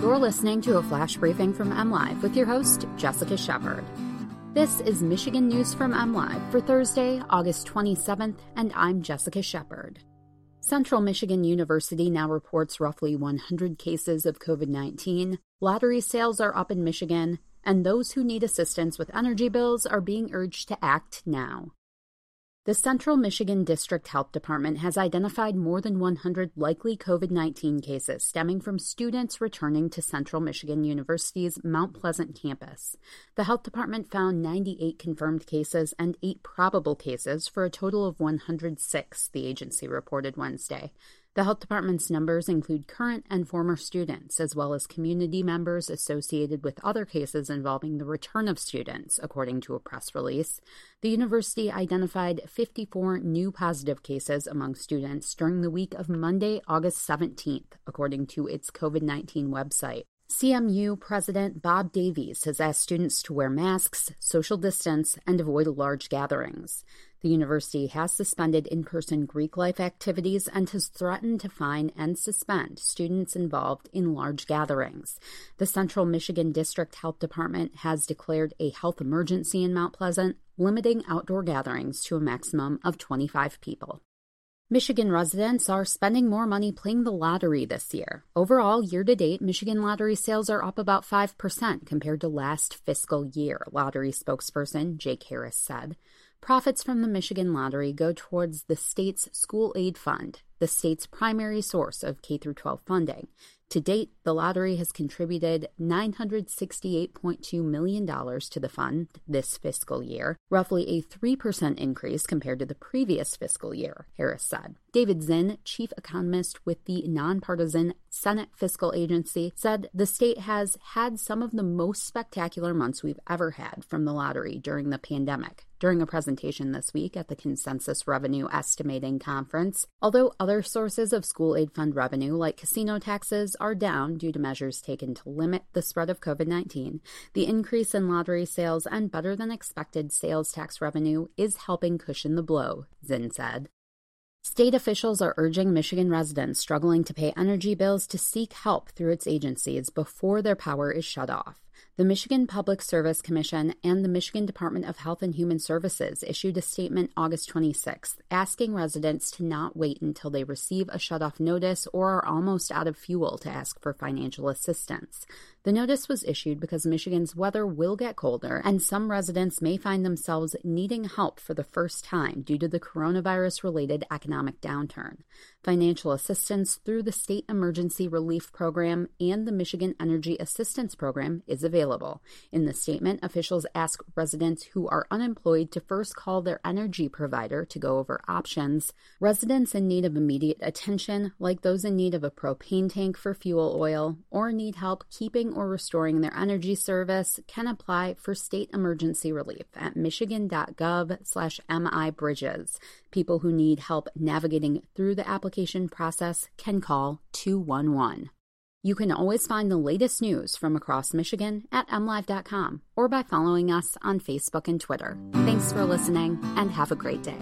You're listening to a flash briefing from MLive with your host, Jessica Shepard. This is Michigan News from MLive for Thursday, August 27th, and I'm Jessica Shepard. Central Michigan University now reports roughly 100 cases of COVID 19. Lottery sales are up in Michigan, and those who need assistance with energy bills are being urged to act now. The Central Michigan District Health Department has identified more than 100 likely COVID 19 cases stemming from students returning to Central Michigan University's Mount Pleasant campus. The health department found 98 confirmed cases and 8 probable cases for a total of 106, the agency reported Wednesday. The health department's numbers include current and former students, as well as community members associated with other cases involving the return of students, according to a press release. The university identified 54 new positive cases among students during the week of Monday, August 17th, according to its COVID 19 website. CMU President Bob Davies has asked students to wear masks, social distance, and avoid large gatherings. The university has suspended in person Greek life activities and has threatened to fine and suspend students involved in large gatherings. The Central Michigan District Health Department has declared a health emergency in Mount Pleasant, limiting outdoor gatherings to a maximum of 25 people. Michigan residents are spending more money playing the lottery this year. Overall, year to date, Michigan lottery sales are up about 5% compared to last fiscal year, lottery spokesperson Jake Harris said. Profits from the Michigan lottery go towards the state's school aid fund, the state's primary source of K 12 funding. To date, the lottery has contributed $968.2 million to the fund this fiscal year, roughly a 3% increase compared to the previous fiscal year, Harris said. David Zin, chief economist with the nonpartisan Senate Fiscal Agency, said the state has had some of the most spectacular months we've ever had from the lottery during the pandemic. During a presentation this week at the Consensus Revenue Estimating Conference, although other sources of school aid fund revenue, like casino taxes, are down due to measures taken to limit the spread of COVID 19, the increase in lottery sales and better than expected sales tax revenue is helping cushion the blow, Zin said. State officials are urging Michigan residents struggling to pay energy bills to seek help through its agencies before their power is shut off. The Michigan Public Service Commission and the Michigan Department of Health and Human Services issued a statement August 26th asking residents to not wait until they receive a shutoff notice or are almost out of fuel to ask for financial assistance. The notice was issued because Michigan's weather will get colder, and some residents may find themselves needing help for the first time due to the coronavirus related economic downturn. Financial assistance through the State Emergency Relief Program and the Michigan Energy Assistance Program is available. In the statement, officials ask residents who are unemployed to first call their energy provider to go over options. Residents in need of immediate attention, like those in need of a propane tank for fuel oil or need help keeping or restoring their energy service can apply for state emergency relief at michigan.gov slash mibridges. People who need help navigating through the application process can call 211. You can always find the latest news from across Michigan at mlive.com or by following us on Facebook and Twitter. Thanks for listening and have a great day.